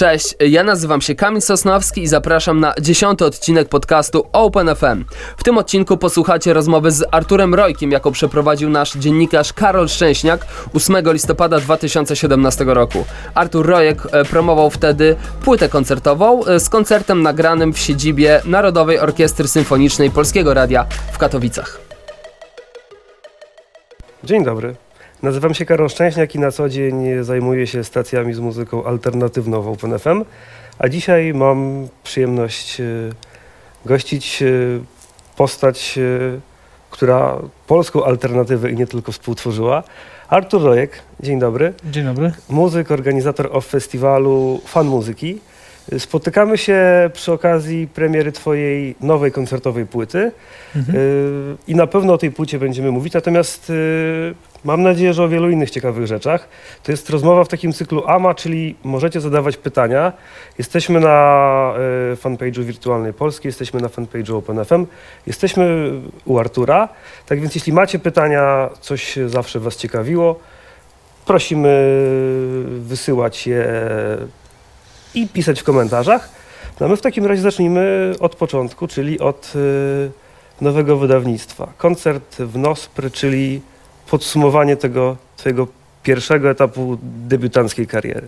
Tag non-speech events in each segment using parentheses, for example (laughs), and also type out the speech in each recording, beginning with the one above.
Cześć, ja nazywam się Kamil Sosnowski i zapraszam na dziesiąty odcinek podcastu Open FM. W tym odcinku posłuchacie rozmowy z Arturem Rojkiem, jaką przeprowadził nasz dziennikarz Karol Szczęśniak 8 listopada 2017 roku. Artur Rojek e, promował wtedy płytę koncertową e, z koncertem nagranym w siedzibie Narodowej Orkiestry Symfonicznej Polskiego Radia w Katowicach. Dzień dobry. Nazywam się Karol Szczęśniak i na co dzień zajmuję się stacjami z muzyką alternatywną w OpenFM, a dzisiaj mam przyjemność e, gościć e, postać, e, która polską alternatywę i nie tylko współtworzyła. Artur Rojek, dzień dobry. Dzień dobry. Muzyk, organizator off festiwalu Fan Muzyki. Spotykamy się przy okazji premiery Twojej nowej koncertowej płyty Mhm. Y, i na pewno o tej płycie będziemy mówić, natomiast y, mam nadzieję, że o wielu innych ciekawych rzeczach. To jest rozmowa w takim cyklu AMA, czyli możecie zadawać pytania. Jesteśmy na y, fanpage'u Wirtualnej Polski, jesteśmy na fanpage'u OpenFM, jesteśmy u Artura, tak więc jeśli macie pytania, coś zawsze Was ciekawiło, prosimy wysyłać je i pisać w komentarzach. No my w takim razie zacznijmy od początku, czyli od y, nowego wydawnictwa. Koncert w Nospr, czyli podsumowanie tego twojego pierwszego etapu debiutanckiej kariery.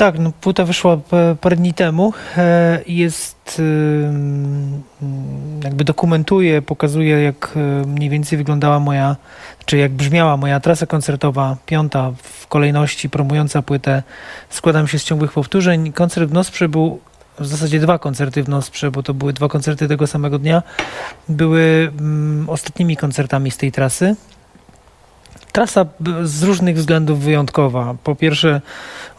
Tak, no płyta wyszła parę dni temu e, jest ym, jakby dokumentuje, pokazuje jak e, mniej więcej wyglądała moja, czy jak brzmiała moja trasa koncertowa, piąta w kolejności promująca płytę. Składam się z ciągłych powtórzeń. Koncert w Nosprze był w zasadzie dwa koncerty w Nosprze, bo to były dwa koncerty tego samego dnia. Były mm, ostatnimi koncertami z tej trasy. Trasa z różnych względów wyjątkowa. Po pierwsze,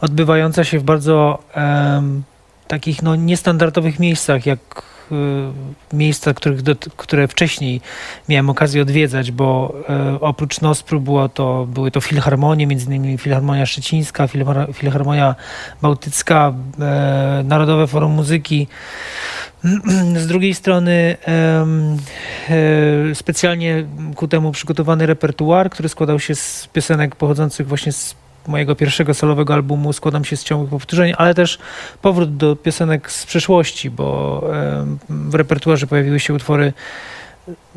odbywająca się w bardzo em, takich no, niestandardowych miejscach, jak miejsca, których do, które wcześniej miałem okazję odwiedzać, bo e, oprócz Nospru było to, były to filharmonie, między innymi Filharmonia Szczecińska, Filhar- Filharmonia Bałtycka, e, Narodowe Forum Muzyki. Z drugiej strony specjalnie ku temu przygotowany repertuar, który składał się z piosenek pochodzących właśnie z mojego pierwszego solowego albumu składam się z ciągłych powtórzeń, ale też powrót do piosenek z przeszłości, bo w repertuarze pojawiły się utwory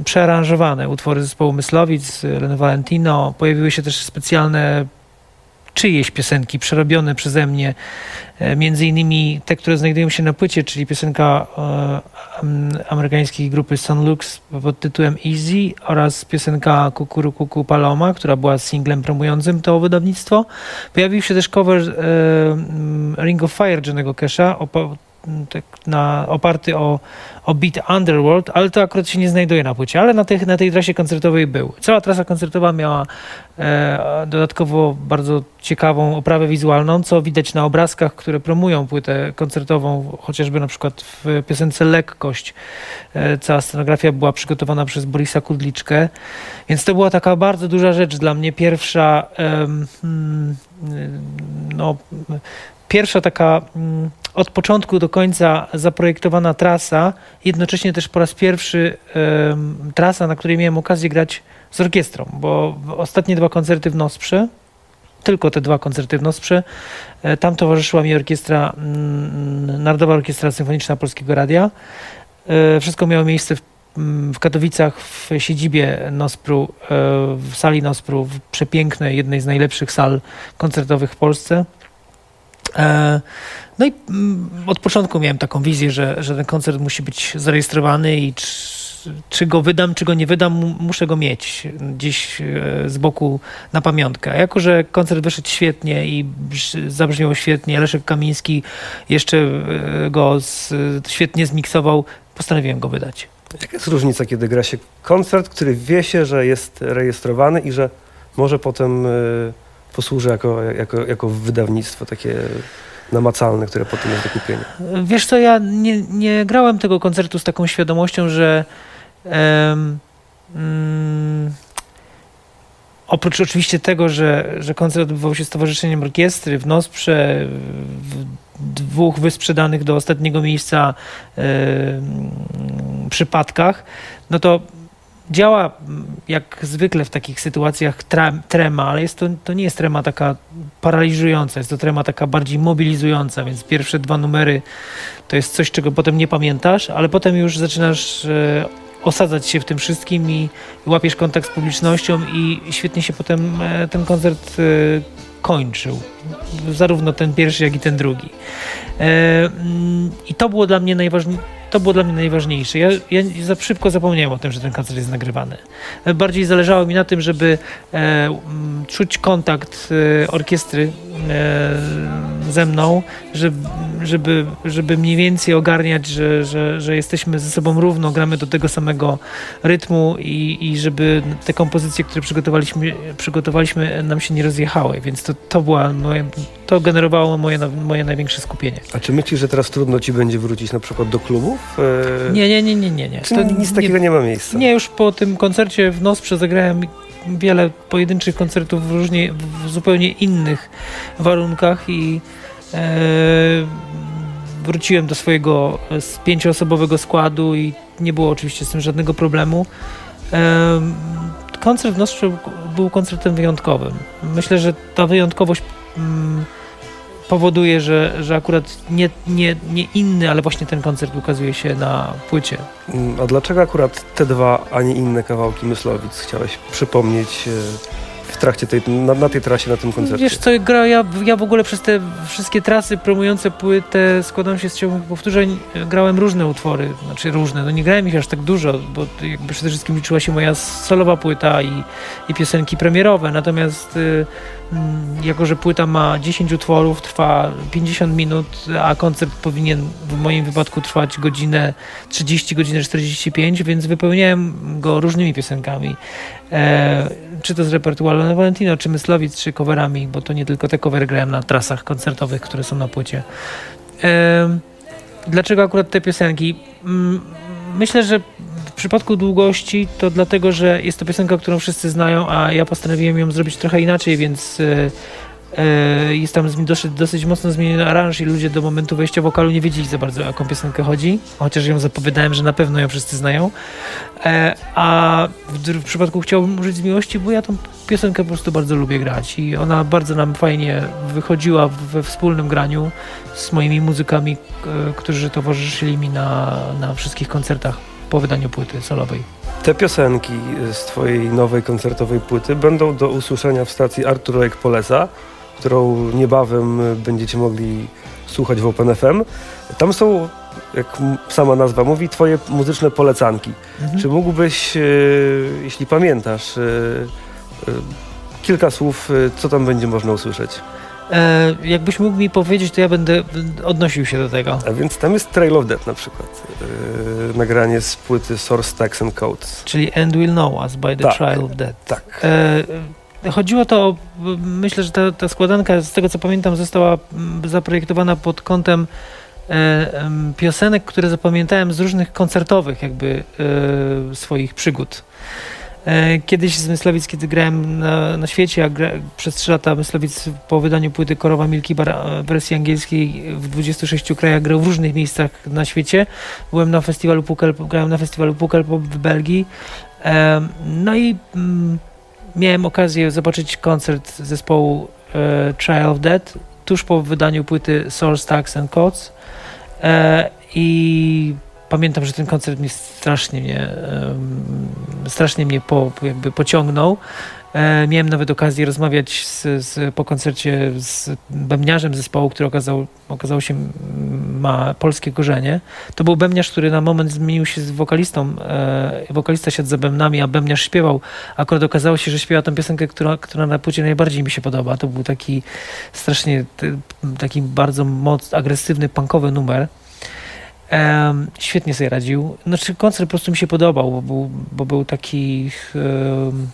przearanżowane, utwory zespołu Myslowic, Leny Valentino, pojawiły się też specjalne czyjeś piosenki przerobione przeze mnie, e, między innymi te, które znajdują się na płycie, czyli piosenka e, am- amerykańskiej grupy Sun Lux pod tytułem Easy oraz piosenka Kukuru Kuku Paloma, która była singlem promującym to wydawnictwo. Pojawił się też cover e, Ring of Fire Johnego Cash'a tak na, oparty o, o beat Underworld, ale to akurat się nie znajduje na płycie, ale na, tych, na tej trasie koncertowej był. Cała trasa koncertowa miała e, dodatkowo bardzo ciekawą oprawę wizualną, co widać na obrazkach, które promują płytę koncertową, chociażby na przykład w piosence Lekkość. E, cała scenografia była przygotowana przez Borisa Kudliczkę, więc to była taka bardzo duża rzecz dla mnie. Pierwsza, em, mm, no, pierwsza taka mm, od początku do końca zaprojektowana trasa, jednocześnie też po raz pierwszy trasa, na której miałem okazję grać z orkiestrą, bo ostatnie dwa koncerty w Nosprze, tylko te dwa koncerty w Nosprze, e, tam towarzyszyła mi orkiestra, mm, Narodowa Orkiestra Symfoniczna Polskiego Radia. E, Wszystko miało miejsce w, mm, w Katowicach, w siedzibie Nospru, e, w sali Nospru, w przepięknej, jednej z najlepszych sal koncertowych w Polsce. E, No i mm, od początku miałem taką wizję, że, że ten koncert musi być zarejestrowany i czy, go wydam, czy go nie wydam, mu- muszę go mieć gdzieś e, z boku na pamiątkę. A jako, że koncert wyszedł świetnie i brz- zabrzmiał świetnie, Leszek Kamiński jeszcze e, go z, świetnie zmiksował, postanowiłem go wydać. Jaka jest różnica, kiedy gra się koncert, który wie się, że jest rejestrowany i że może potem posłuży jako, jako, jako wydawnictwo takie namacalne, które potem jest do kupienia? Wiesz co, ja nie, nie grałem tego koncertu z taką świadomością, że mm, oprócz oczywiście tego, że, że koncert odbywał się z Towarzyszeniem Orkiestry w Nosprze, w dwóch wysprzedanych do ostatniego miejsca przypadkach, no to działa mm, jak zwykle w takich sytuacjach trema, ale jest to, to nie jest trema taka paraliżująca, jest to trema taka bardziej mobilizująca, więc pierwsze dwa numery to jest coś, czego potem nie pamiętasz, ale potem już zaczynasz e, osadzać się w tym wszystkim i, i łapiesz kontakt z publicznością i świetnie się potem e, ten koncert e, kończył. Zarówno ten pierwszy, jak i ten drugi. E, mm, I to było dla mnie najważniejsze. To było dla mnie najważniejsze. Ja, ja za szybko zapomniałem o tym, że ten koncert jest nagrywany. E, Bardziej zależało mi na tym, żeby e, mm, czuć kontakt e, orkiestry e, ze mną, żeby, żeby, żeby mniej więcej ogarniać, że, że, że jesteśmy ze sobą równo, gramy do tego samego rytmu i, i żeby te kompozycje, które przygotowaliśmy, przygotowaliśmy nam się nie rozjechały, więc to, to, była moje, to generowało moje, moje największe skupienie. A czy myślisz, że teraz trudno ci będzie wrócić na przykład do klubów? E, Nie, nie, nie, nie, nie. nie. Czy To nic takiego nie ma miejsca? Nie, już po tym koncercie w Nosprze zagrałem wiele pojedynczych koncertów w, różnie, w zupełnie innych warunkach i e, wróciłem do swojego e, pięcioosobowego składu i nie było oczywiście z tym żadnego problemu. E, koncert w Nosprze był koncertem wyjątkowym. Myślę, że ta wyjątkowość mm, powoduje, że, że akurat nie, nie, nie inny, ale właśnie ten koncert ukazuje się na płycie. Mm, A dlaczego akurat te dwa, a nie inne kawałki Myslowic chciałeś przypomnieć e, w trakcie tej, na, na tej trasie, na tym koncercie? Wiesz co, gra, ja, ja w ogóle przez te wszystkie trasy promujące płytę składam się z ciągłych powtórzeń. Grałem różne utwory, znaczy różne, no nie grałem ich aż tak dużo, bo jakby przede wszystkim liczyła się moja solowa płyta i, i piosenki premierowe, natomiast y, mm, jako, że płyta ma 10 utworów, trwa 50 minut, a koncert powinien w moim wypadku trwać godzinę 30, godzinę 45, więc wypełniałem go różnymi piosenkami. E, czy to z repertuaru na Valentino, czy Myslowic, czy coverami, bo to nie tylko te covery grałem na trasach koncertowych, które są na płycie. Dlaczego akurat te piosenki? Mm, Myślę, że w przypadku długości to dlatego, że jest to piosenka, którą wszyscy znają, a ja postanowiłem ją zrobić trochę inaczej, więc e, jest tam dosyć, dosyć mocno zmieniony aranż i ludzie do momentu wejścia wokalu nie wiedzieli za bardzo o jaką piosenkę chodzi, chociaż ją zapowiadałem, że na pewno ją wszyscy znają. E, a w, w przypadku chciałbym użyć z miłości, bo ja tą piosenkę po prostu bardzo lubię grać i ona bardzo nam fajnie wychodziła we wspólnym graniu z moimi muzykami, e, którzy towarzyszyli mi na, na wszystkich koncertach po wydaniu płyty solowej. Te piosenki z twojej nowej koncertowej płyty będą do usłyszenia w stacji Artur Polesa, którą niebawem będziecie mogli słuchać w OpenFM. Tam są, jak sama nazwa mówi, twoje muzyczne polecanki. Mhm. Czy mógłbyś, e, jeśli pamiętasz, e, e, kilka słów, e, co tam będzie można usłyszeć? E, jakbyś mógł mi powiedzieć, to ja będę odnosił się do tego. A więc tam jest Trail of Death na przykład. e, nagranie z płyty Source Tax and Codes. Czyli And Will Know Us by the Tak. Trial of Death. Tak. E, chodziło to o, myślę, że ta, ta składanka, z tego co pamiętam, została mm, zaprojektowana pod kątem e, piosenek, które zapamiętałem z różnych koncertowych jakby e, swoich przygód. E, Kiedyś z Myslowic, kiedy grałem na, na świecie, a gra, przez 3 lata Myslowic po wydaniu płyty Korowa Milki Bar w wersji angielskiej w 26 krajach grał w różnych miejscach na świecie. Byłem na festiwalu Pukel, grałem na festiwalu Pukelpop w Belgii. No i mm, miałem okazję zobaczyć koncert zespołu e, Trial of Death tuż po wydaniu płyty Source Tax and Codes e, i pamiętam, że ten koncert mnie strasznie mnie strasznie mnie po, jakby pociągnął. E, miałem nawet okazję rozmawiać z, z, po koncercie z bębniarzem zespołu, który okazał, okazało się m, ma polskie korzenie. To był bębniarz, który na moment zmienił się z wokalistą. E, wokalista siadł za bębnami, a bębniarz śpiewał. Akurat okazało się, że śpiewa tę piosenkę, która, która na płycie najbardziej mi się podoba. To był taki strasznie, taki bardzo agresywny, punkowy numer. Em, świetnie sobie radził. Znaczy koncert po prostu mi się podobał, bo był, bo był taki em,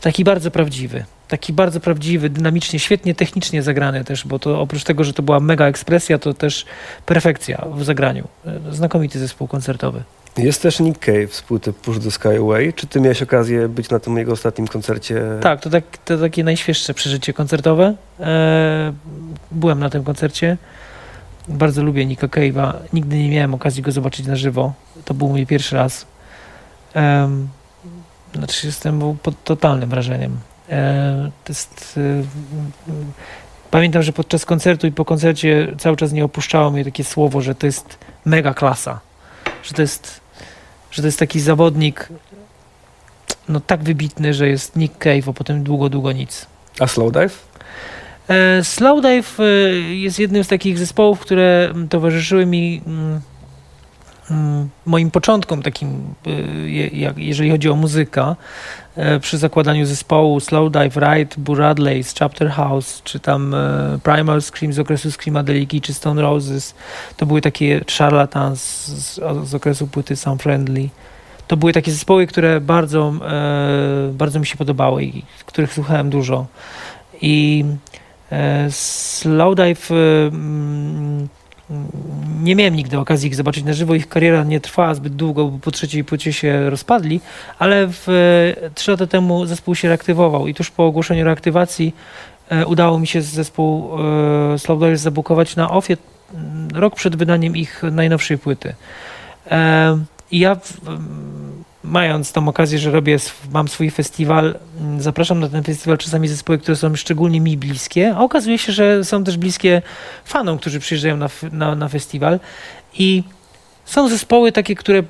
taki bardzo prawdziwy. Taki bardzo prawdziwy, dynamicznie, świetnie technicznie zagrany też, bo to oprócz tego, że to była mega ekspresja, to też perfekcja w zagraniu. E, Znakomity zespół koncertowy. Jest też Nick Cave z płyty Push the Sky Away. Czy ty miałeś okazję być na tym jego ostatnim koncercie? Tak, to, tak, to takie najświeższe przeżycie koncertowe. E, byłem na tym koncercie. Bardzo lubię Nicka Cave'a. Nigdy nie miałem okazji go zobaczyć na żywo. To był mój pierwszy raz. Znaczy jestem pod totalnym wrażeniem. E, to jest, e, pamiętam, że podczas koncertu i po koncercie cały czas nie opuszczało mnie takie słowo, że to jest mega klasa. Że to jest, że to jest taki zawodnik no tak wybitny, że jest Nick Cave, a potem długo, długo nic. A Slowdive? E, Slowdive e, jest jednym z takich zespołów, które towarzyszyły mi mm, moim początkom takim, e, jeżeli chodzi o muzykę, przy zakładaniu zespołu Slowdive, Ride, Boo Radley, Chapter House, czy tam Primal Scream z okresu Screamadeliki, czy Stone Roses. To były takie charlatans z, z okresu płyty Sound Friendly. To były takie zespoły, które bardzo, bardzo mi się podobały i których słuchałem dużo. I Slowdive mm, nie miałem nigdy okazji ich zobaczyć na żywo. Ich kariera nie trwała zbyt długo, bo po trzeciej płycie się rozpadli, ale w, e, trzy lata temu zespół się reaktywował i tuż po ogłoszeniu reaktywacji udało mi się zespół Slowdive zabukować na OFIE rok przed wydaniem ich najnowszej płyty. I ja mając tą okazję, że robię, mam swój festiwal, mm, zapraszam na ten festiwal czasami zespoły, które są szczególnie mi bliskie, a okazuje się, że są też bliskie fanom, którzy przyjeżdżają na, na, na festiwal i są zespoły takie, które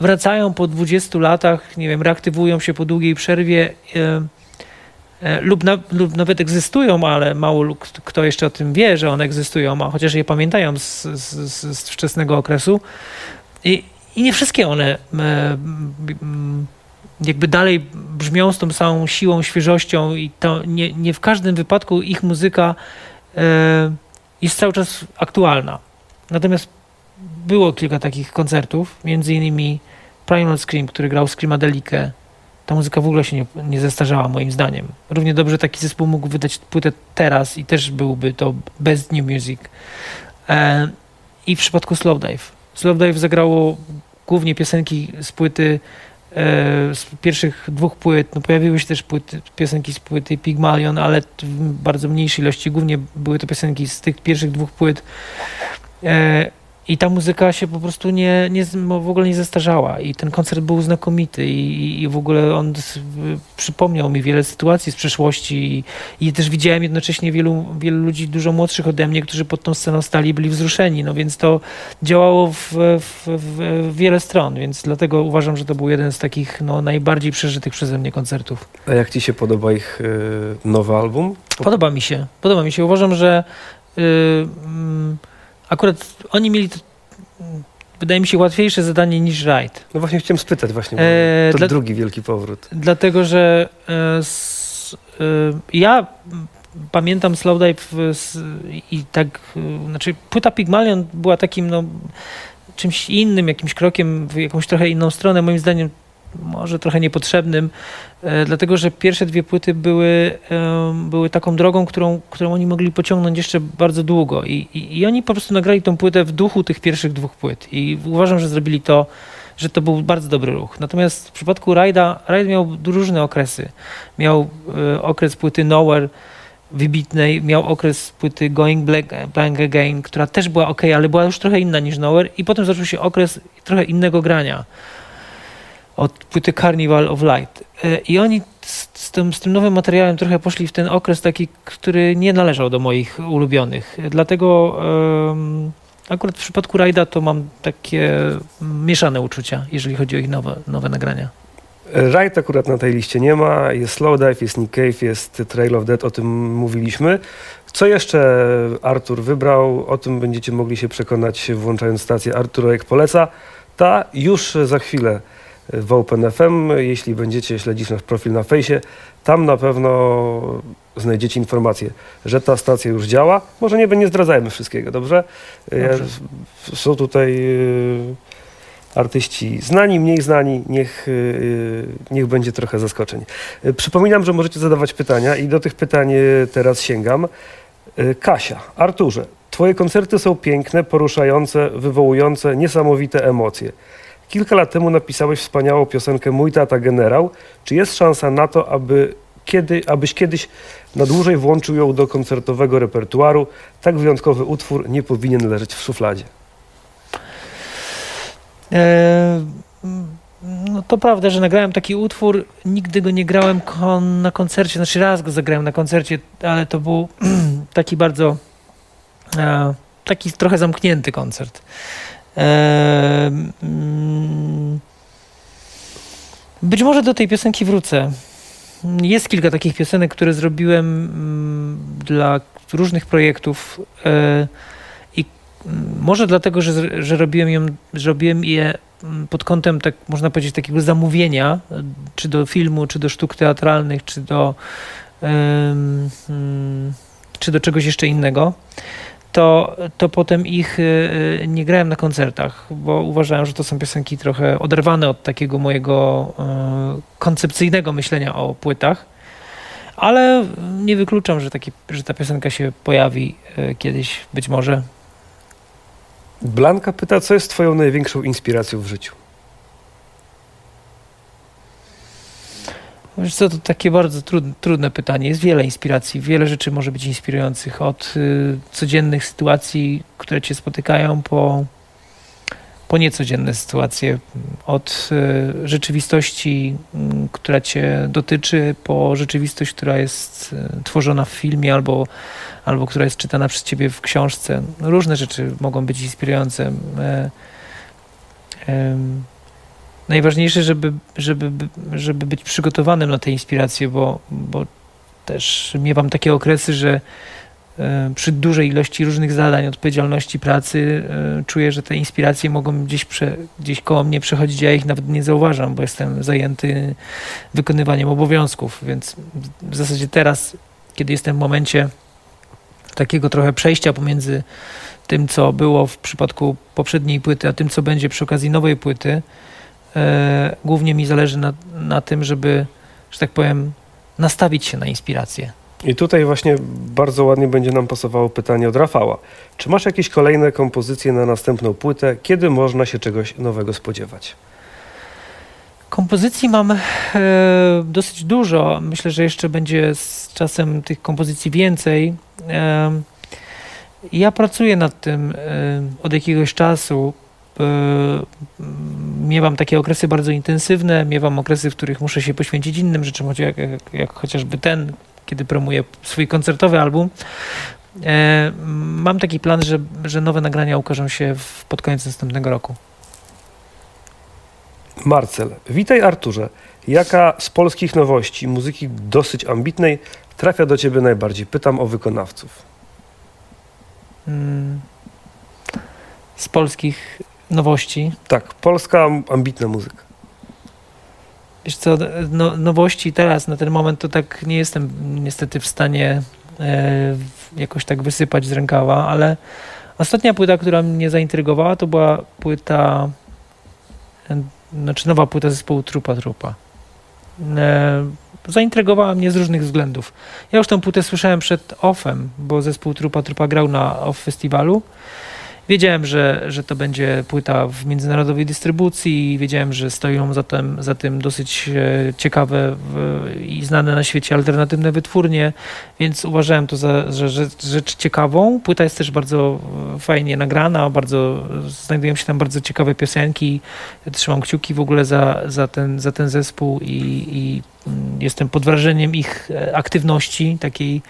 wracają po 20 latach, nie wiem, reaktywują się po długiej przerwie e, e, lub, na, lub nawet egzystują, ale mało kto jeszcze o tym wie, że one egzystują, a chociaż je pamiętają z, z, z wczesnego okresu. I, i nie wszystkie one e, jakby dalej brzmią z tą samą siłą, świeżością i to nie, nie w każdym wypadku ich muzyka e, jest cały czas aktualna. Natomiast było kilka takich koncertów, między innymi Primal Scream, który grał Screamadelikę. Ta muzyka w ogóle się nie, nie zestarzała moim zdaniem. Równie dobrze taki zespół mógł wydać płytę teraz i też byłby to best new music. E, I w przypadku Slowdive Slowdive zagrało głównie piosenki z płyty e, z pierwszych dwóch płyt, no pojawiły się też płyty, piosenki z płyty Pygmalion, ale w bardzo mniejszej ilości. Głównie były to piosenki z tych pierwszych dwóch płyt. I ta muzyka się po prostu nie, nie, w ogóle nie zestarzała i ten koncert był znakomity i, i w ogóle on przypomniał mi wiele sytuacji z przeszłości i, i, też widziałem jednocześnie wielu, wielu ludzi dużo młodszych ode mnie, którzy pod tą sceną stali i byli wzruszeni, no więc to działało w, w, w wiele stron, więc dlatego uważam, że to był jeden z takich no, najbardziej przeżytych przeze mnie koncertów. A jak ci się podoba ich y, nowy album? Podoba mi się, podoba mi się. Uważam, że y, mm, akurat oni mieli, wydaje mi się, łatwiejsze zadanie niż Wright. No właśnie chciałem spytać właśnie, e, to dla, drugi wielki powrót. Dlatego, że e, s, e, ja pamiętam Slowdive i tak, e, znaczy płyta Pygmalion była takim no, czymś innym, jakimś krokiem w jakąś trochę inną stronę. Moim zdaniem może trochę niepotrzebnym, e, dlatego że pierwsze dwie płyty były, były taką drogą, którą, którą oni mogli pociągnąć jeszcze bardzo długo. I, i, I oni po prostu nagrali tą płytę w duchu tych pierwszych dwóch płyt. I uważam, że zrobili to, że to był bardzo dobry ruch. Natomiast w przypadku Rajda, Raid miał różne okresy. Miał e, okres płyty Nowhere, wybitnej, miał okres płyty Going Black, Blank Again, która też była ok, ale była już trochę inna niż Nowhere i potem zaczął się okres trochę innego grania od płyty Carnival of Light. E, I oni z tym, z tym nowym materiałem trochę poszli w ten okres taki, który nie należał do moich ulubionych. Dlatego um, akurat w przypadku Rajda to mam takie mieszane uczucia, jeżeli chodzi o ich nowe, nowe nagrania. Raid akurat na tej liście nie ma, jest Slowdive, jest Nick Cave, jest Trail of Dead, o tym mówiliśmy. Co jeszcze Artur wybrał, o tym będziecie mogli się przekonać włączając stację Arturek poleca. Ta już za chwilę w OpenFM. Jeśli będziecie śledzić nasz profil na fejsie, tam na pewno znajdziecie informację, że ta stacja już działa. Może nie, nie zdradzajmy wszystkiego, dobrze? dobrze. Są tutaj y, artyści znani, mniej znani, niech, y, niech będzie trochę zaskoczeń. Przypominam, że możecie zadawać pytania i do tych pytań teraz sięgam. Kasia, Arturze, Twoje koncerty są piękne, poruszające, wywołujące niesamowite emocje. Kilka lat temu napisałeś wspaniałą piosenkę Mój tata generał. Czy jest szansa na to, aby kiedy, abyś kiedyś na dłużej włączył ją do koncertowego repertuaru. Tak wyjątkowy utwór nie powinien leżeć w szufladzie. E, no to prawda, że nagrałem taki utwór, nigdy go nie grałem kon, na koncercie, znaczy raz go zagrałem na koncercie, ale to był (clears throat) taki bardzo, e, taki trochę zamknięty koncert. E, być może do tej piosenki wrócę. Jest kilka takich piosenek, które zrobiłem mm, dla różnych projektów e, i może dlatego, że, że, robiłem ją, robiłem je mm, pod kątem, tak można powiedzieć, takiego zamówienia, e, czy do filmu, czy do sztuk teatralnych, czy do, um, czy do czegoś jeszcze innego to, to potem ich y, y, nie grałem na koncertach, bo uważałem, że to są piosenki trochę oderwane od takiego mojego y, koncepcyjnego myślenia o płytach. Ale nie wykluczam, że, taki, że ta piosenka się pojawi kiedyś, być może. Blanka pyta, co jest Twoją największą inspiracją w życiu? Wiesz co, to takie bardzo trudne, trudne pytanie. Jest wiele inspiracji, wiele rzeczy może być inspirujących. Od y, codziennych sytuacji, które cię spotykają, po, po niecodzienne sytuacje. Od y, rzeczywistości, y, która cię dotyczy, po rzeczywistość, która jest y, tworzona w filmie albo, albo która jest czytana przez ciebie w książce. Różne rzeczy mogą być inspirujące. Najważniejsze, żeby, żeby, żeby być przygotowanym na te inspiracje, bo, bo też miewam takie okresy, że e, przy dużej ilości różnych zadań, odpowiedzialności pracy e, czuję, że te inspiracje mogą gdzieś, prze, gdzieś koło mnie przechodzić, ja ich nawet nie zauważam, bo jestem zajęty wykonywaniem obowiązków, więc w zasadzie teraz, kiedy jestem w momencie takiego trochę przejścia pomiędzy tym, co było w przypadku poprzedniej płyty, a tym, co będzie przy okazji nowej płyty, e, głównie mi zależy na, na tym, żeby, że tak powiem, nastawić się na inspirację. I tutaj właśnie bardzo ładnie będzie nam pasowało pytanie od Rafała. Czy masz jakieś kolejne kompozycje na następną płytę? Kiedy można się czegoś nowego spodziewać? Kompozycji mam e, dosyć dużo. Myślę, że jeszcze będzie z czasem tych kompozycji więcej. E, ja pracuję nad tym e, od jakiegoś czasu. E, miewam takie okresy bardzo intensywne, miewam okresy, w których muszę się poświęcić innym rzeczom, jak, jak, jak chociażby ten, kiedy promuję swój koncertowy album. E, mam taki plan, że, że nowe nagrania ukażą się w, pod koniec następnego roku. Marcel, witaj Arturze. Jaka z polskich nowości, muzyki dosyć ambitnej, trafia do ciebie najbardziej? Pytam o wykonawców. Hmm. Z polskich nowości. Tak, polska ambitna muzyka. Wiesz co, no, nowości teraz, na ten moment to tak nie jestem niestety w stanie e, jakoś tak wysypać z rękawa, ale ostatnia płyta, która mnie zaintrygowała, to była płyta, e, znaczy nowa płyta zespołu Trupa Trupa. E, zaintrygowała mnie z różnych względów. Ja już tę płytę słyszałem przed OFFem, bo zespół Trupa Trupa grał na OFF festiwalu Wiedziałem, że, że to będzie płyta w międzynarodowej dystrybucji, wiedziałem, że stoją za tym, za tym dosyć e, ciekawe i znane na świecie alternatywne wytwórnie, więc uważałem to za, rzecz, rzecz ciekawą. Płyta jest też bardzo fajnie nagrana, bardzo, znajdują się tam bardzo ciekawe piosenki. Trzymam kciuki w ogóle za, za, ten, za ten zespół i, i jestem pod wrażeniem ich e, aktywności, takiej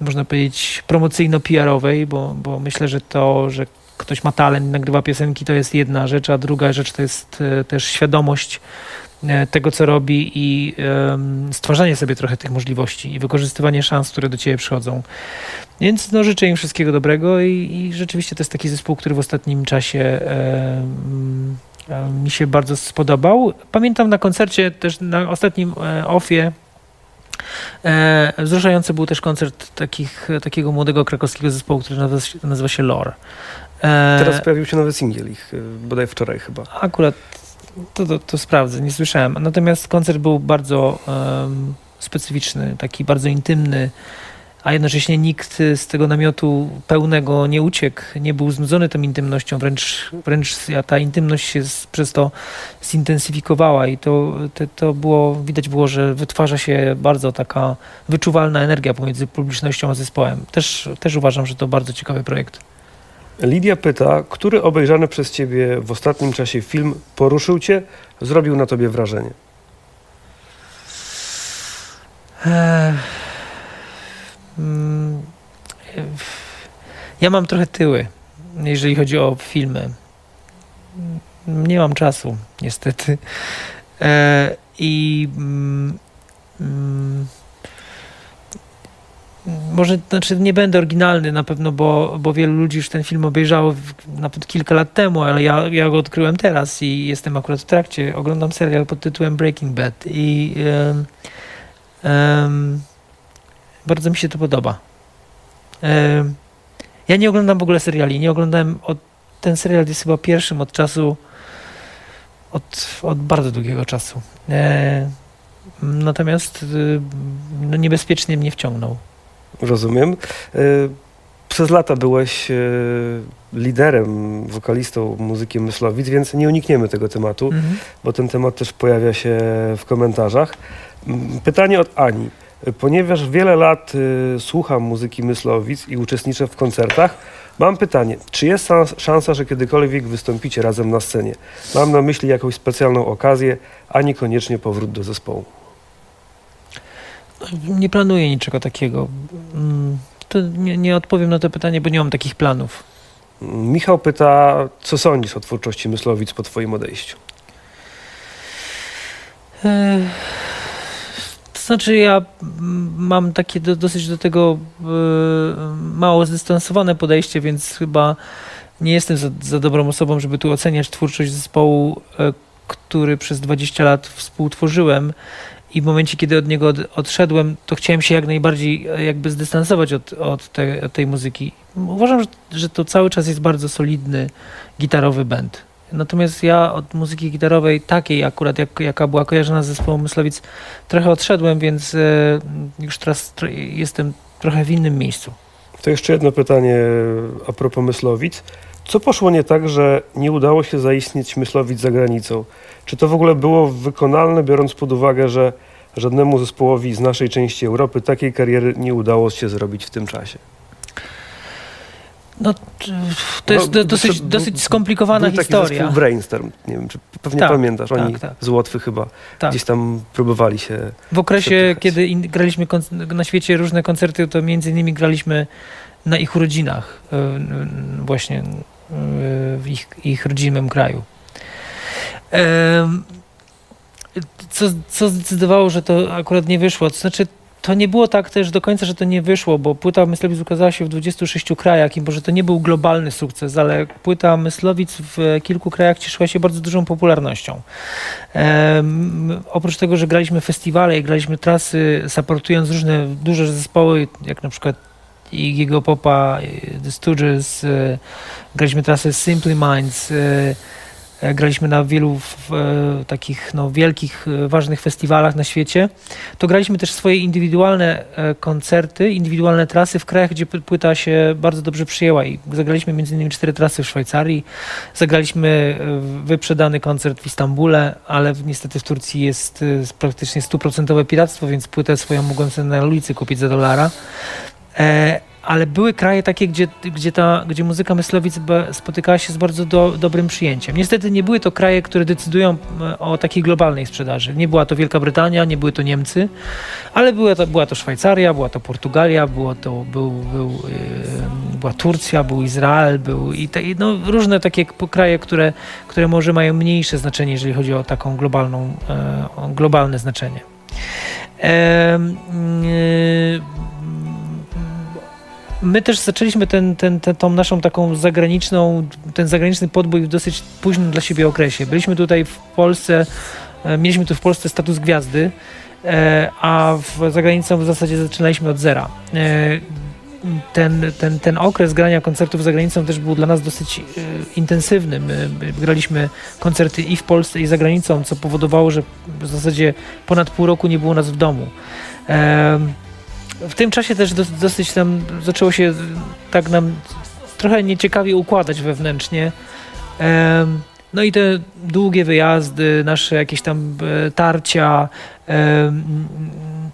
można powiedzieć promocyjno-PR-owej, bo, bo myślę, że to, że ktoś ma talent, nagrywa piosenki, to jest jedna rzecz, a druga rzecz to jest e, też świadomość e, tego, co robi i stwarzanie sobie trochę tych możliwości i wykorzystywanie szans, które do ciebie przychodzą. Więc no, życzę im wszystkiego dobrego i, i rzeczywiście to jest taki zespół, który w ostatnim czasie mi się bardzo spodobał. Pamiętam na koncercie, też na ostatnim ofie E, wzruszający był też koncert takich, takiego młodego krakowskiego zespołu, który nazywa się, nazywa się Lore. E, Teraz pojawił się nowy singiel ich, e, bodaj wczoraj chyba. Akurat to, to, to sprawdzę, nie słyszałem. Natomiast koncert był bardzo um, specyficzny, taki bardzo intymny, a jednocześnie nikt z tego namiotu pełnego nie uciekł, nie był znudzony tą intymnością, wręcz, wręcz ta intymność się z, przez to zintensyfikowała i to, to, to było, widać było, że wytwarza się bardzo taka wyczuwalna energia pomiędzy publicznością a zespołem. Też, też uważam, że to bardzo ciekawy projekt. Lidia pyta, który obejrzany przez Ciebie w ostatnim czasie film poruszył Cię, zrobił na Tobie wrażenie? Mm, ja mam trochę tyły, jeżeli chodzi o filmy. Nie mam czasu, niestety. Eee, I mm, mm, może znaczy nie będę oryginalny na pewno, bo, bo wielu ludzi już ten film obejrzało nawet kilka lat temu, ale ja, ja go odkryłem teraz i jestem akurat w trakcie. Oglądam serial pod tytułem Breaking Bad i um, um, bardzo mi się to podoba. Ja nie oglądam w ogóle seriali. Nie oglądałem od, ten serial jest chyba pierwszym od czasu od, od bardzo długiego czasu. Natomiast y, no, niebezpiecznie mnie wciągnął. Rozumiem. E, przez lata byłeś e, liderem, wokalistą muzyki Myslowic, więc nie unikniemy tego tematu, mhm. bo ten temat też pojawia się w komentarzach. Pytanie od Ani. Ponieważ wiele lat y, słucham muzyki Myslowic i uczestniczę w koncertach, mam pytanie, czy jest szansa, że kiedykolwiek wystąpicie razem na scenie? Mam na myśli jakąś specjalną okazję, a niekoniecznie powrót do zespołu. Nie planuję niczego takiego. Mm, to nie, nie odpowiem na to pytanie, bo nie mam takich planów. Michał pyta, co sądzisz o twórczości Myslowic po Twoim odejściu? To znaczy, ja mam takie do, dosyć do tego e, mało zdystansowane podejście, więc chyba nie jestem za, za dobrą osobą, żeby tu oceniać twórczość zespołu, e, który przez 20 lat współtworzyłem i w momencie, kiedy od niego od, odszedłem, to chciałem się jak najbardziej e, jakby zdystansować od, od, te, od tej muzyki. Uważam, że, że to cały czas jest bardzo solidny gitarowy band. Natomiast ja od muzyki gitarowej, takiej akurat, jak, jaka była kojarzona z zespołem Myslowic, trochę odszedłem, więc e, już teraz jestem trochę w innym miejscu. To jeszcze jedno pytanie a propos Myslowic. Co poszło nie tak, że nie udało się zaistnieć Myslowic za granicą? Czy to w ogóle było wykonalne, biorąc pod uwagę, że żadnemu zespołowi z naszej części Europy takiej kariery nie udało się zrobić w tym czasie? No, to jest no, dosyć, dosyć skomplikowana był historia. Taki Brainstorm, nie wiem, czy pewnie tak, pamiętasz, oni tak, tak. z Łotwy chyba tak. gdzieś tam próbowali się W okresie, przepychać. kiedy in, graliśmy na świecie różne koncerty, to między innymi graliśmy na ich rodzinach, e, właśnie e, w ich, ich rodzimym kraju. Co, co zdecydowało, że to akurat nie wyszło? To znaczy, to nie było tak też do końca, że to nie wyszło, bo płyta Myslowic ukazała się w 26 krajach i może to nie był globalny sukces, ale płyta Myslowic w kilku krajach cieszyła się bardzo dużą popularnością. Oprócz tego, że graliśmy festiwale i graliśmy trasy, supportując różne duże zespoły, jak na przykład Iggy'ego Popa, The Stooges, e, graliśmy trasy Simply Minds, E, graliśmy na wielu w, e, takich no, wielkich, e, ważnych festiwalach na świecie. To graliśmy też swoje indywidualne koncerty, indywidualne trasy w krajach, gdzie płyta się bardzo dobrze przyjęła. I zagraliśmy innymi cztery trasy w Szwajcarii, zagraliśmy wyprzedany koncert w Istambule, ale niestety w Turcji jest praktycznie stuprocentowe piractwo, więc płytę swoją mogłem sobie na ulicy kupić za dolara ale były kraje takie, gdzie, gdzie, ta, gdzie muzyka Myslowic spotykała się z bardzo do, dobrym przyjęciem. Niestety nie były to kraje, które decydują e, o takiej globalnej sprzedaży. Nie była to Wielka Brytania, nie były to Niemcy, ale była to, była to Szwajcaria, była to Portugalia, było to, był, był, yy, była Turcja, był Izrael, był i te, no, różne takie kraje, które, które może mają mniejsze znaczenie, jeżeli chodzi o taką globalną, yy, globalne znaczenie. Yy, my też zaczęliśmy ten, ten, ten, tą naszą taką zagraniczną, ten zagraniczny podbój w dosyć późnym dla siebie okresie. Byliśmy tutaj w Polsce, e, mieliśmy tu w Polsce status gwiazdy, e, a w zagranicą w zasadzie zaczynaliśmy od zera. E, ten, ten, ten okres grania koncertów za granicą też był dla nas dosyć intensywny. My graliśmy koncerty i w Polsce, i za granicą, co powodowało, że w zasadzie ponad pół roku nie było nas w domu. W tym czasie też dos, dosyć nam zaczęło się tak nam trochę nieciekawie układać wewnętrznie. No i te długie wyjazdy, nasze jakieś tam e, tarcia,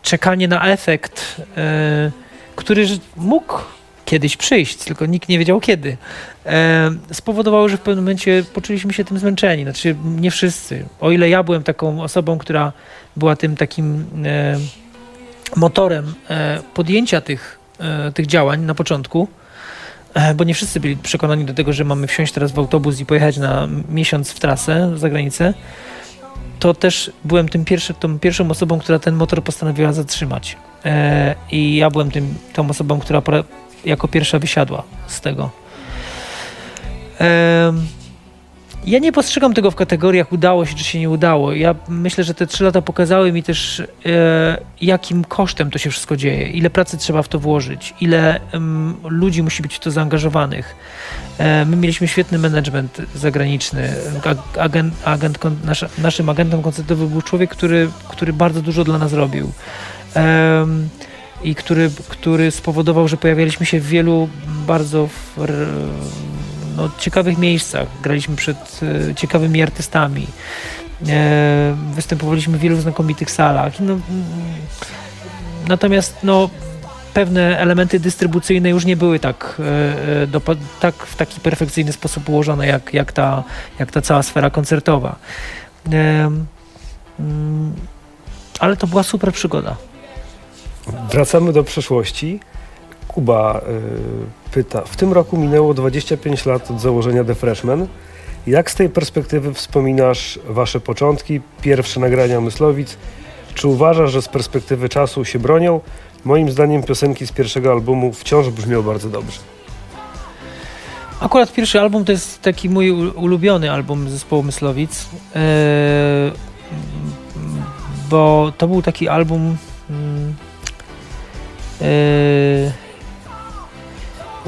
czekanie na efekt, e, który mógł kiedyś przyjść, tylko nikt nie wiedział kiedy, spowodowało, że w pewnym momencie poczuliśmy się tym zmęczeni. Znaczy nie wszyscy. O ile ja byłem taką osobą, która była tym takim motorem e, podjęcia tych, e, tych działań na początku, e, bo nie wszyscy byli przekonani do tego, że mamy wsiąść teraz w autobus i pojechać na miesiąc w trasę za granicę, to też byłem tym pierwszy, tą pierwszą osobą, która ten motor postanowiła zatrzymać. I ja byłem tym, tą osobą, która jako pierwsza wysiadła z tego. Ja nie postrzegam tego w kategoriach udało się czy się nie udało. Ja myślę, że te trzy lata pokazały mi też, e, jakim kosztem to się wszystko dzieje, ile pracy trzeba w to włożyć, ile em, ludzi musi być w to zaangażowanych. E, my mieliśmy świetny management zagraniczny. Ag- Agent, agent, nasz, naszym agentem koncertowym był człowiek, który, który bardzo dużo dla nas robił. Em, i który, który spowodował, że pojawialiśmy się w wielu bardzo w, no, ciekawych miejscach. Graliśmy przed e, ciekawymi artystami. E, występowaliśmy w wielu znakomitych salach. No, mm, natomiast no, pewne elementy dystrybucyjne już nie były tak, e, dopa- tak w taki perfekcyjny sposób ułożone, jak, jak, ta, jak ta cała sfera koncertowa. Mm, ale to była super przygoda. Wracamy do przeszłości. Kuba y, pyta, w tym roku minęło 25 lat od założenia The Freshman. Jak z tej perspektywy wspominasz wasze początki, pierwsze nagrania Myslowic? Czy uważasz, że z perspektywy czasu się bronią? Moim zdaniem piosenki z pierwszego albumu wciąż brzmią bardzo dobrze. Akurat pierwszy album to jest taki mój ulubiony album zespołu Myslowic, e, bo to był taki album, e,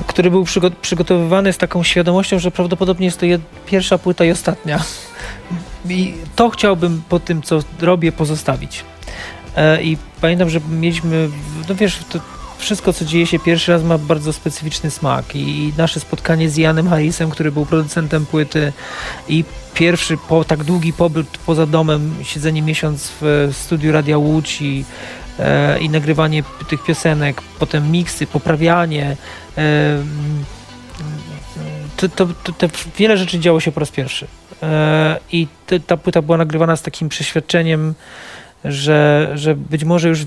który był przygo- przygotowywany z taką świadomością, że prawdopodobnie jest to pierwsza płyta i ostatnia. I to chciałbym po tym, co robię, pozostawić. E, I pamiętam, że mieliśmy, no wiesz, to wszystko, co dzieje się pierwszy raz, ma bardzo specyficzny smak. I, nasze spotkanie z Janem Harrisem, który był producentem płyty, i pierwszy po, tak długi pobyt poza domem, siedzenie miesiąc w studiu Radia Łódź i, i nagrywanie tych piosenek, potem miksy, poprawianie. E, mm, to, to, to, te wiele rzeczy działo się po raz pierwszy. E, I ta płyta była nagrywana z takim przeświadczeniem, że, że być może już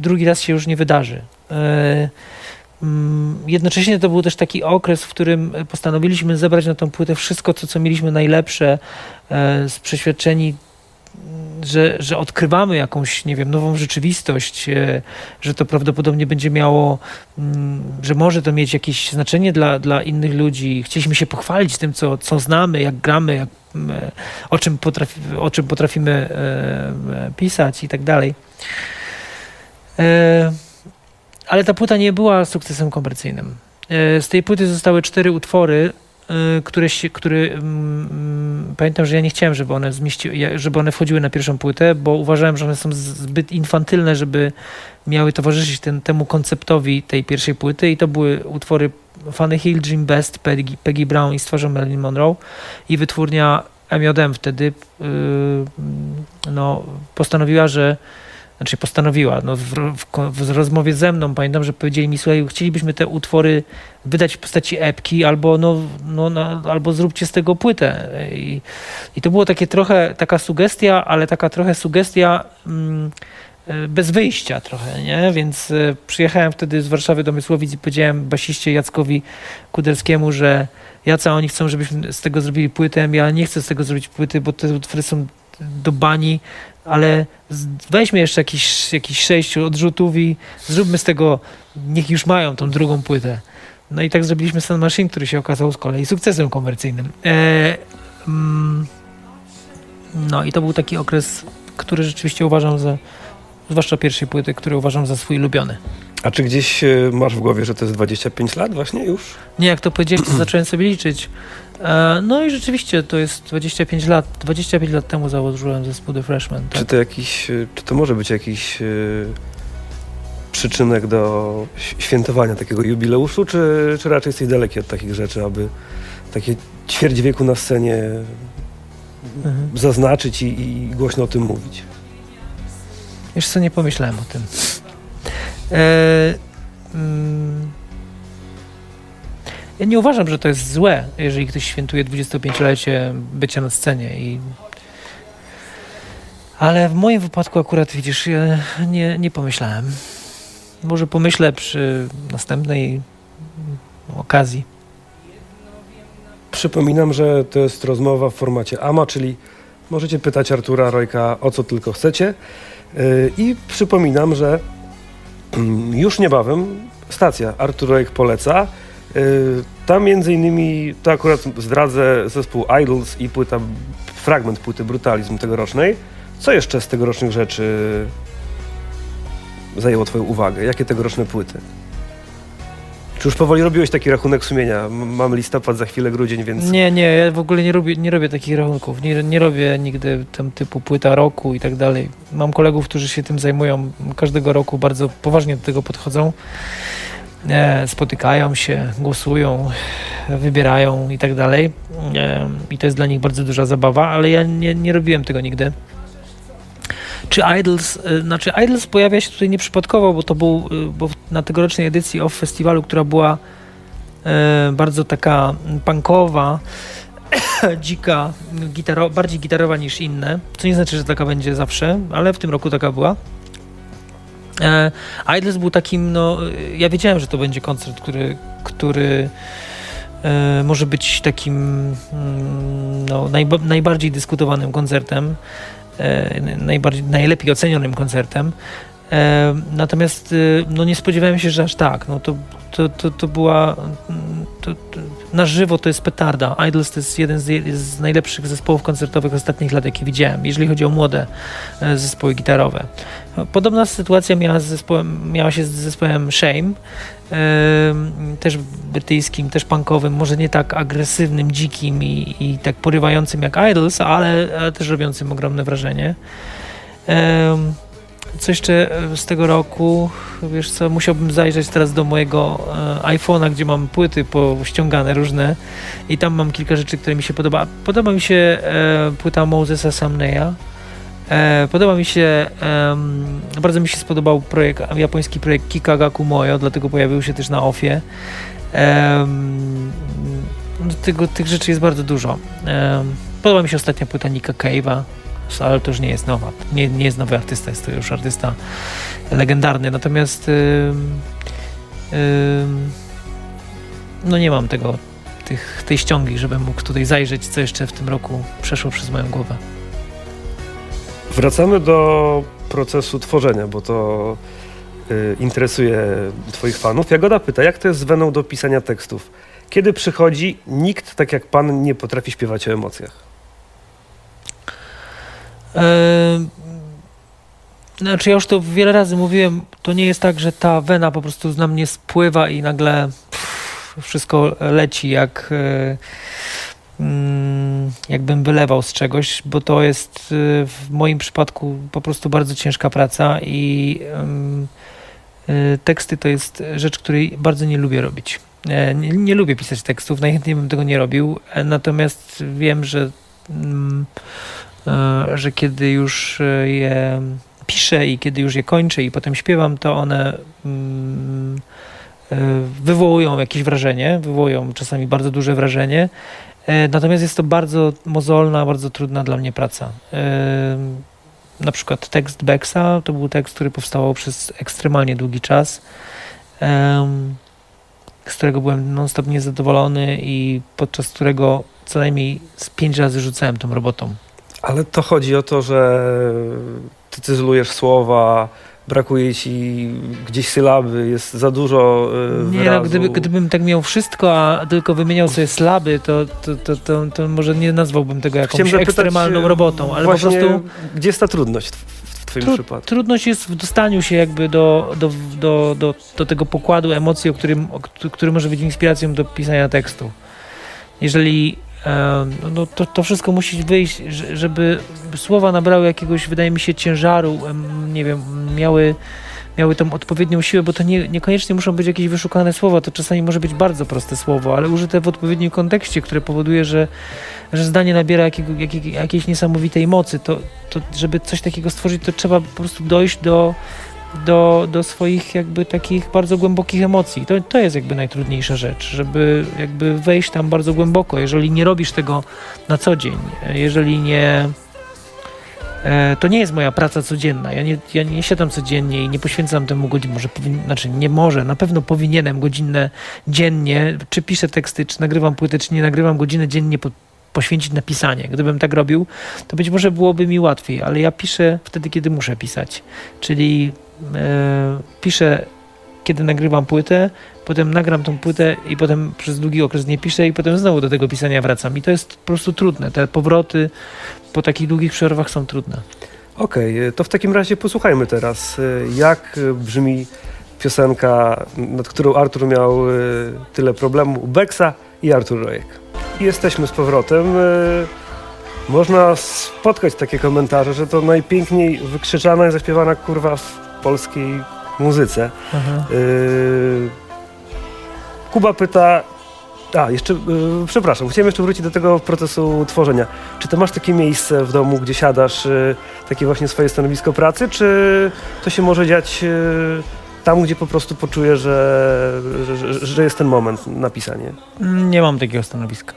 drugi raz się już nie wydarzy. E, mm, Jednocześnie to był też taki okres, w którym postanowiliśmy zebrać na tą płytę wszystko to, co mieliśmy najlepsze, e, z przeświadczeni, że, że odkrywamy jakąś, nie wiem, nową rzeczywistość, e, że to prawdopodobnie będzie miało, mm, że może to mieć jakieś znaczenie dla, dla innych ludzi. Chcieliśmy się pochwalić tym, co, co znamy, jak gramy, jak, e, o, czym potrafi, o czym potrafimy e, pisać i tak dalej. Ale ta płyta nie była sukcesem komercyjnym. Z tej płyty zostały cztery utwory, które, się, które mm, pamiętam, że ja nie chciałem, żeby one, zmieści, żeby one wchodziły na pierwszą płytę, bo uważałem, że one są zbyt infantylne, żeby miały towarzyszyć ten, temu konceptowi tej pierwszej płyty i to były utwory Fanny Hill, Jim Best, Peggy, Peggy Brown i stworzą Marilyn Monroe i wytwórnia M.J.M. wtedy yy, no, postanowiła, że znaczy postanowiła, no, w, w, w rozmowie ze mną pamiętam, że powiedzieli mi, słuchaj, chcielibyśmy te utwory wydać w postaci epki albo, no, no, no, albo zróbcie z tego płytę. I, I to było takie trochę, taka sugestia, ale taka trochę sugestia mm, e, bez wyjścia trochę, nie? Więc e, przyjechałem wtedy z Warszawy do Mysłowic i powiedziałem basiście Jackowi Kudelskiemu, że Jaca, oni chcą, żebyśmy z tego zrobili płytę, ja nie chcę z tego zrobić płyty, bo te utwory są do bani, ale weźmy jeszcze jakiś, jakiś sześciu odrzutów i zróbmy z tego, niech już mają tą drugą płytę. No i tak zrobiliśmy Sun Machine, który się okazał z kolei sukcesem komercyjnym. E, mm, no i to był taki okres, który rzeczywiście uważam za, zwłaszcza pierwszej płyty, który uważam za swój ulubiony. A czy gdzieś y, masz w głowie, że to jest 25 lat właśnie już? Nie, jak to powiedziałeś, to (clears throat) zacząłem sobie liczyć. E, no i rzeczywiście to jest 25 lat. 25 lat temu założyłem zespół The Freshman. Czy Tak? to jakiś, y, czy to może być jakiś y, przyczynek do świętowania takiego jubileuszu, czy, czy raczej jesteś daleki od takich rzeczy, aby takie ćwierć wieku na scenie mhm. zaznaczyć i, i, głośno o tym mówić? Co, nie pomyślałem o tym. E, mm, ja nie uważam, że to jest złe, jeżeli ktoś świętuje 25-lecie bycia na scenie i ale w moim wypadku akurat, widzisz, ja nie, nie pomyślałem. Może pomyślę przy następnej okazji. Przypominam, że to jest rozmowa w formacie AMA, czyli możecie pytać Artura Rojka o co tylko chcecie. Yy, I przypominam, że mm, już niebawem stacja Artur Rojek poleca. Yy, tam między innymi, to akurat zdradzę zespół Idols i płyta, fragment płyty Brutalizm tegorocznej. Co jeszcze z tegorocznych rzeczy zajęło Twoją uwagę? Jakie tegoroczne płyty? Czy już powoli robiłeś taki rachunek sumienia? Mam listopad, za chwilę grudzień, więc... Nie, nie, ja w ogóle nie robię, nie robię takich rachunków. Nie, nie robię nigdy tam typu płyta roku i tak dalej. Mam kolegów, którzy się tym zajmują. Każdego roku bardzo poważnie do tego podchodzą. Spotykają się, głosują, wybierają i tak dalej. I to jest dla nich bardzo duża zabawa, ale ja nie, nie robiłem tego nigdy. Czy Idols, y, znaczy Idols pojawia się tutaj nieprzypadkowo, bo to był, y, bo na tegorocznej edycji OFF Festiwalu, która była e, bardzo taka punkowa, (coughs) dzika, gitaro, bardziej gitarowa niż inne, co nie znaczy, że taka będzie zawsze, ale w tym roku taka była. E, Idols był takim, no, ja wiedziałem, że to będzie koncert, który, który e, może być takim mm, no, najba, najbardziej dyskutowanym koncertem. E, najbardziej, najlepiej ocenionym koncertem. E, natomiast e, no nie spodziewałem się, że aż tak. No to, to, to, to była. To, to, na żywo to jest petarda. Idols to jest jeden z, z, najlepszych zespołów koncertowych ostatnich lat, jakie widziałem, jeżeli chodzi o młode zespoły gitarowe. Podobna sytuacja miała, zespołem, miała się z zespołem Shame, też brytyjskim, też punkowym, może nie tak agresywnym, dzikim i, i tak porywającym jak Idols, ale, ale, też robiącym ogromne wrażenie. Co jeszcze e, z tego roku? Wiesz co, musiałbym zajrzeć teraz do mojego e, iPhone'a, gdzie mam płyty pościągane różne i tam mam kilka rzeczy, które mi się podoba. Podoba mi się e, płyta Mosesa Samneya, E, podoba mi się, bardzo mi się spodobał projekt, japoński projekt Kikagaku Moyo, dlatego pojawił się też na OFie. No, tego, tych rzeczy jest bardzo dużo. podoba mi się ostatnia płyta Nika Cave'a, ale to już nie jest nowa. Nie, nie jest nowy artysta, jest to już artysta legendarny. Natomiast no nie mam tego, tych, tej ściągi, żebym mógł tutaj zajrzeć, co jeszcze w tym roku przeszło przez moją głowę. Wracamy do procesu tworzenia, bo to y, interesuje Twoich fanów. Jagoda pyta, jak to jest z weną do pisania tekstów? Kiedy przychodzi, nikt tak jak Pan nie potrafi śpiewać o emocjach. E, znaczy, ja już to wiele razy mówiłem, to nie jest tak, że ta wena po prostu na mnie spływa i nagle pff, wszystko leci jak. E, Mm, jakbym wylewał z czegoś, bo to jest y, w moim przypadku po prostu bardzo ciężka praca i y, teksty to jest rzecz, której bardzo nie lubię robić. E, nie, nie lubię pisać tekstów, najchętniej bym tego nie robił, e, natomiast wiem, że, mm, e, że kiedy już je piszę i kiedy już je kończę i potem śpiewam, to one mm, wywołują jakieś wrażenie, wywołują czasami bardzo duże wrażenie E, natomiast jest to bardzo mozolna, bardzo trudna dla mnie praca. E, na przykład tekst Bexa to był tekst, który powstawał przez ekstremalnie długi czas, z którego byłem non-stop niezadowolony i podczas którego co najmniej z pięć razy rzucałem tą robotą. Ale to chodzi o to, że ty cyzlujesz słowa, brakuje ci gdzieś sylaby, jest za dużo yy, Nie, no, gdyby, gdybym tak miał wszystko, a tylko wymieniał sobie slaby, to, to, to, to, to może nie nazwałbym tego jakąś Chciałem ekstremalną robotą, ale po prostu... Gdzie jest ta trudność w twoim Tru, przypadku? Trudność jest w dostaniu się jakby do, do, do, do, do tego pokładu emocji, o którym, o, który może być inspiracją do pisania tekstu. Jeżeli no to, to wszystko musi wyjść, żeby słowa nabrały jakiegoś, wydaje mi się, ciężaru, nie wiem, miały, miały tą odpowiednią siłę, bo to nie, niekoniecznie muszą być jakieś wyszukane słowa, to czasami może być bardzo proste słowo, ale użyte w odpowiednim kontekście, które powoduje, że, że zdanie nabiera jakiego, jakiej, jakiejś niesamowitej mocy. To, to, żeby coś takiego stworzyć, to trzeba po prostu dojść do, do, do swoich jakby takich bardzo głębokich emocji. To, to jest jakby najtrudniejsza rzecz, żeby jakby wejść tam bardzo głęboko. Jeżeli nie robisz tego na co dzień, jeżeli nie E, to nie jest moja praca codzienna. Ja nie, ja nie siadam codziennie i nie poświęcam temu godzin, może powin, znaczy nie może, na pewno powinienem godzinę dziennie, czy piszę teksty, czy nagrywam płytę, czy nie nagrywam godzinę dziennie po, poświęcić na pisanie. Gdybym tak robił, to być może byłoby mi łatwiej, ale ja piszę wtedy, kiedy muszę pisać. Czyli piszę, kiedy nagrywam płytę, potem nagram tą płytę i potem przez długi okres nie piszę i potem znowu do tego pisania wracam. I to jest po prostu trudne. Te powroty po takich długich przerwach są trudne. Okej, okay, to w takim razie posłuchajmy teraz, y, jak brzmi piosenka, nad którą Artur miał tyle problemu, Beksa i Artur Rojek. Jesteśmy z powrotem. Można spotkać takie komentarze, że to najpiękniej wykrzyczana i zaśpiewana kurwa w polskiej muzyce. Kuba pyta, a, jeszcze, yy, przepraszam, chciałem jeszcze wrócić do tego procesu tworzenia. Czy ty masz takie miejsce w domu, gdzie siadasz, yy, takie właśnie swoje stanowisko pracy, czy to się może dziać yy, tam, gdzie po prostu poczuję, że, że, że jest ten moment na pisanie? Nie mam takiego stanowiska.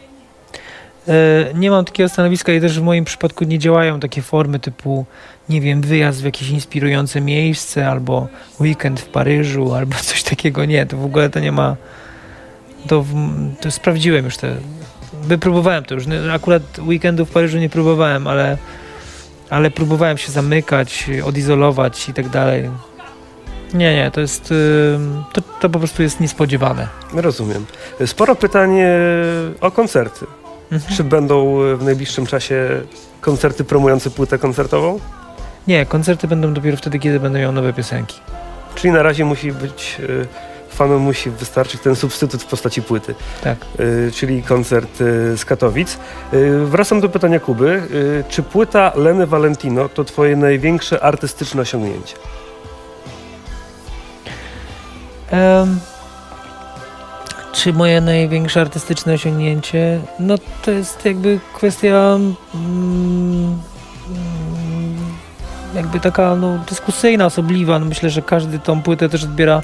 Nie mam takiego stanowiska i też w moim przypadku nie działają takie formy typu, nie wiem, wyjazd w jakieś inspirujące miejsce, albo weekend w Paryżu, (laughs) albo coś takiego. Nie, to w ogóle to nie ma to, to sprawdziłem już te. Wypróbowałem to już. Akurat weekendu w Paryżu nie próbowałem, ale, ale próbowałem się zamykać, odizolować i tak dalej. Nie, nie, to jest. To, to po prostu jest niespodziewane. Rozumiem. Sporo pytań e, o koncerty. Mhm. Czy będą w najbliższym czasie koncerty promujące płytę koncertową? Nie, koncerty będą dopiero wtedy, kiedy będą miał nowe piosenki. Czyli na razie musi być e, fanom musi wystarczyć ten substytut w postaci płyty. Tak. Y, czyli koncert y, z Katowic. Wracam do pytania Kuby. Czy płyta Leny Valentino to twoje największe artystyczne osiągnięcie? Um, czy moje największe artystyczne osiągnięcie? No to jest jakby kwestia mm, jakby taka no, dyskusyjna, osobliwa. No myślę, że każdy tą płytę też odbiera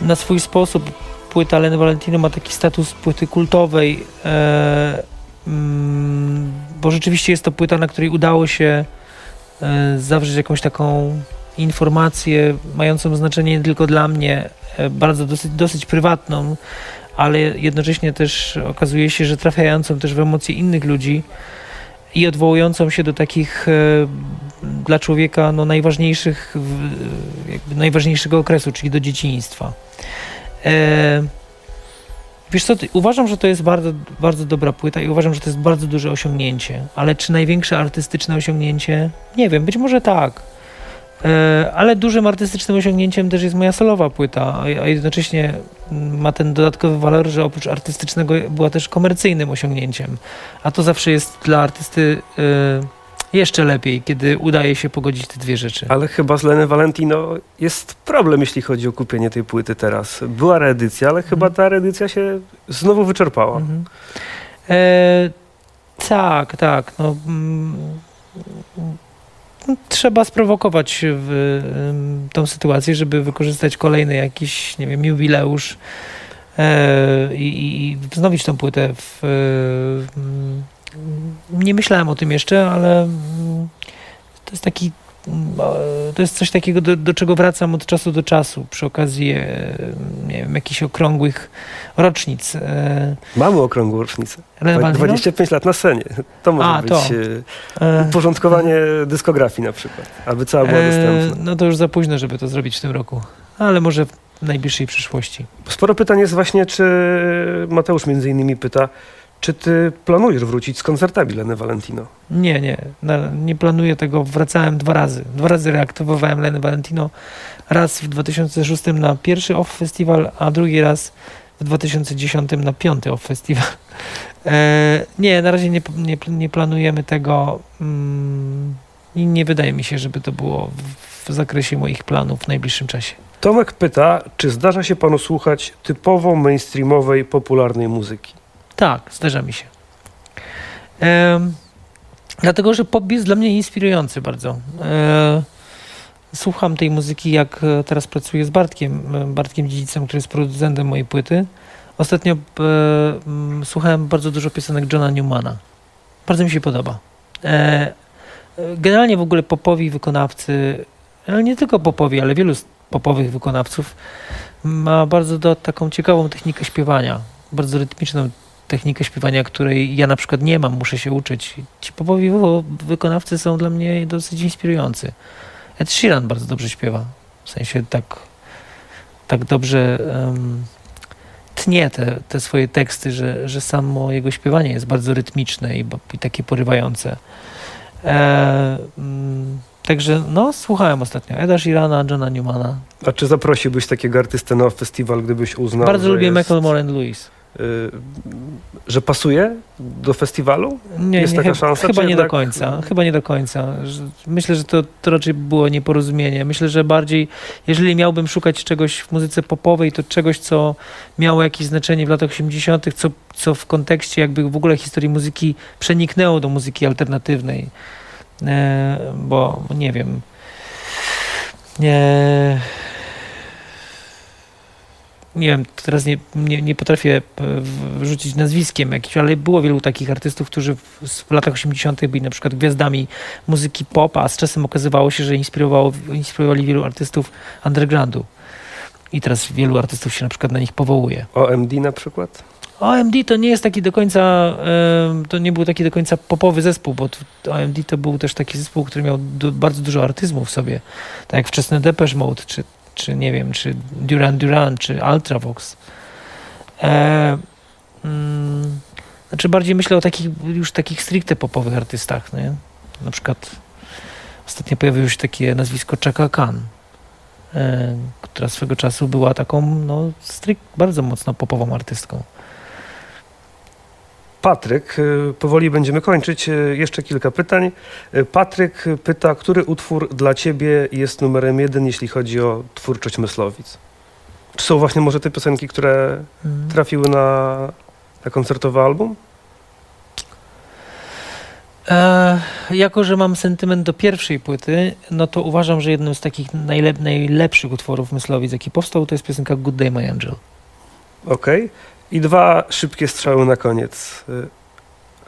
na swój sposób płyta Leny Valentino ma taki status płyty kultowej, e, mm, bo rzeczywiście jest to płyta, na której udało się e, zawrzeć jakąś taką informację mającą znaczenie nie tylko dla mnie, e, bardzo dosyć, dosyć prywatną, ale jednocześnie też okazuje się, że trafiającą też w emocje innych ludzi i odwołującą się do takich e, dla człowieka no, najważniejszych, jakby najważniejszego okresu, czyli do dzieciństwa. E, wiesz co, uważam, że to jest bardzo, bardzo dobra płyta i uważam, że to jest bardzo duże osiągnięcie, ale czy największe artystyczne osiągnięcie? Nie wiem, być może tak. E, ale dużym artystycznym osiągnięciem też jest moja solowa płyta, a jednocześnie ma ten dodatkowy walor, że oprócz artystycznego była też komercyjnym osiągnięciem. A to zawsze jest dla artysty e, jeszcze lepiej, kiedy udaje się pogodzić te dwie rzeczy. Ale chyba z Leny Valentino jest problem, jeśli chodzi o kupienie tej płyty teraz. Była reedycja, ale chyba ta reedycja się znowu wyczerpała. Mhm. E, tak, tak. No, mm, trzeba sprowokować w, tą sytuację, żeby wykorzystać kolejny jakiś, nie wiem, jubileusz e, i, i wznowić tą płytę. W, nie myślałem o tym jeszcze, ale to jest taki to jest coś takiego, do, do, czego wracam od czasu do czasu przy okazji e, nie wiem, jakichś okrągłych rocznic. E. Mamy okrągłą rocznicę. 25 lat na scenie. To może A, być to. E, uporządkowanie dyskografii na przykład, aby cała była dostępna. No to już za późno, żeby to zrobić w tym roku, ale może w najbliższej przyszłości. Sporo pytań jest właśnie, czy Mateusz między innymi pyta, czy ty planujesz wrócić z koncertami Leny Valentino? Nie, nie. Nie planuję tego. Wracałem dwa razy. Dwa razy reaktywowałem Lenę Valentino. Raz w 2006 na pierwszy OFF Festival, a drugi raz w 2010 na piąty OFF Festival. (laughs) E, nie, na razie nie, nie, nie planujemy tego. Mm, I nie wydaje mi się, żeby to było w, w zakresie moich planów w najbliższym czasie. Tomek pyta, czy zdarza się panu słuchać typowo mainstreamowej, popularnej muzyki? Tak, zdarza mi się. Dlatego, że pop jest dla mnie inspirujący bardzo. E, słucham tej muzyki, jak teraz pracuję z Bartkiem, e, Bartkiem Dziedzicem, który jest producentem mojej płyty. Ostatnio e, słuchałem bardzo dużo piosenek Johna Newmana. Bardzo mi się podoba. E, generalnie w ogóle popowi wykonawcy, nie tylko popowi, ale wielu popowych wykonawców ma bardzo do, taką ciekawą technikę śpiewania, bardzo rytmiczną technikę śpiewania, której ja na przykład nie mam, muszę się uczyć. Ci popowi wy- wykonawcy są dla mnie dosyć inspirujący. Ed Sheeran bardzo dobrze śpiewa, w sensie tak, tak dobrze em, tnie te, te swoje teksty, że, że samo jego śpiewanie jest bardzo rytmiczne i, i takie porywające. E, mm, także no, słuchałem ostatnio Eda Sheerana, Johna Newmana. A czy zaprosiłbyś takiego artystę na festiwal, gdybyś uznał, bardzo lubię jest, Michael Moore and Lewis. Y, że pasuje do festiwalu? Nie, Jest nie, taka szansa, chyba nie do jednak- końca. Chyba nie do końca. Myślę, że to, to raczej było nieporozumienie. Myślę, że bardziej, jeżeli miałbym szukać czegoś w muzyce popowej, to czegoś, co miało jakieś znaczenie w latach 80., co, co w kontekście jakby w ogóle historii muzyki przeniknęło do muzyki alternatywnej. E, bo nie wiem. Nie. Nie wiem, teraz nie, nie, nie potrafię e, wrzucić nazwiskiem jakimś, ale było wielu takich artystów, którzy w, w latach 80. byli na przykład gwiazdami muzyki pop, a z czasem okazywało się, że inspirowało, inspirowali wielu artystów undergroundu. I teraz wielu artystów się na przykład na nich powołuje. OMD na przykład? OMD to nie jest taki do końca, to nie był taki do końca popowy zespół, bo OMD to był też taki zespół, który miał bardzo dużo artyzmu w sobie, tak jak wczesny Depeche Mode, czy, czy nie wiem, czy Duran Duran, czy Ultravox. E, mm, znaczy bardziej myślę o takich, już takich stricte popowych artystach, nie? Na przykład ostatnio pojawiło się takie nazwisko Chaka Khan, e, która swego czasu była taką, no, strict, bardzo mocno popową artystką. Patryk, y, powoli będziemy kończyć. Y, Jeszcze kilka pytań. Y, Patryk pyta, który utwór dla ciebie jest numerem jeden, jeśli chodzi o twórczość Myslowic? Czy są właśnie może te piosenki, które Mm. trafiły na, na koncertowy album? E, jako, że mam sentyment do pierwszej płyty, no to uważam, że jednym z takich najlep- najlepszych utworów Myslowic, jaki powstał, to jest piosenka Good Day My Angel. Okej. I dwa szybkie strzały na koniec. Y,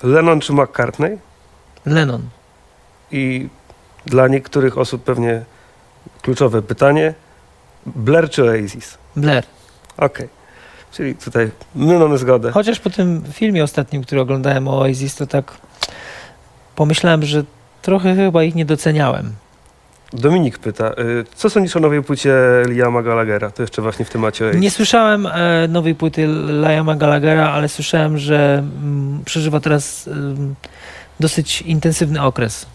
Lennon czy McCartney? Lennon. I dla niektórych osób pewnie kluczowe pytanie. Blair czy Oasis? Blair. Okej. Czyli tutaj my mamy zgodę. Chociaż po tym filmie ostatnim, który oglądałem o Oasis, to tak pomyślałem, że trochę chyba ich nie doceniałem. Dominik pyta, y, co sądzisz o nowej płycie Liama Gallaghera? To jeszcze właśnie w temacie. Nie słyszałem e, nowej płyty Liama Gallaghera, ale słyszałem, że mm, przeżywa teraz dosyć intensywny okres.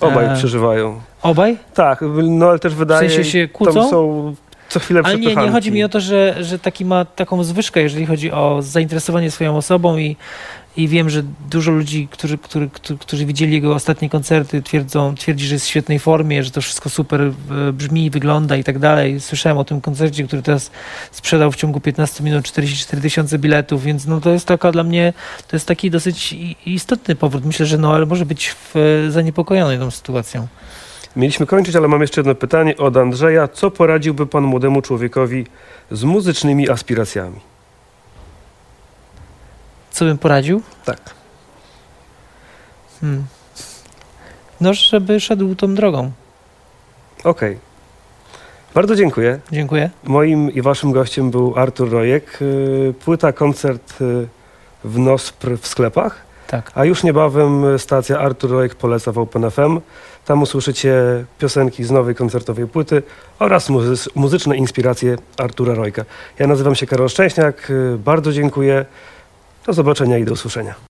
Obaj e, przeżywają. Obaj? Tak, no ale też W wydaje, sensie się tam kłócą? są co chwilę Ale nie, nie chodzi mi o to, że, że taki ma taką zwyżkę, jeżeli chodzi o zainteresowanie swoją osobą i, i wiem, że dużo ludzi, którzy, którzy, którzy, widzieli jego ostatnie koncerty, twierdzą, twierdzi, że jest w świetnej formie, że to wszystko super e, brzmi, wygląda i tak dalej. Słyszałem o tym koncercie, który teraz sprzedał w ciągu 15 minut 44 tysiące biletów, więc no to jest taka dla mnie, to jest taki dosyć istotny powrót. Myślę, że Noel może być w, e, zaniepokojony tą sytuacją. Mieliśmy kończyć, ale mam jeszcze jedno pytanie od Andrzeja. Co poradziłby pan młodemu człowiekowi z muzycznymi aspiracjami? Co bym poradził? Tak. Hmm. No, żeby szedł tą drogą. Okej. Bardzo dziękuję. Dziękuję. Moim i waszym gościem był Artur Rojek. Y, Płyta, koncert y, w NOSPR w sklepach. Tak. A już niebawem stacja Artur Rojek poleca w OpenFM. Tam usłyszycie piosenki z nowej koncertowej płyty oraz muzy- muzyczne inspiracje Artura Rojka. Ja nazywam się Karol Szczęśniak. y, Bardzo dziękuję. Do zobaczenia i do usłyszenia.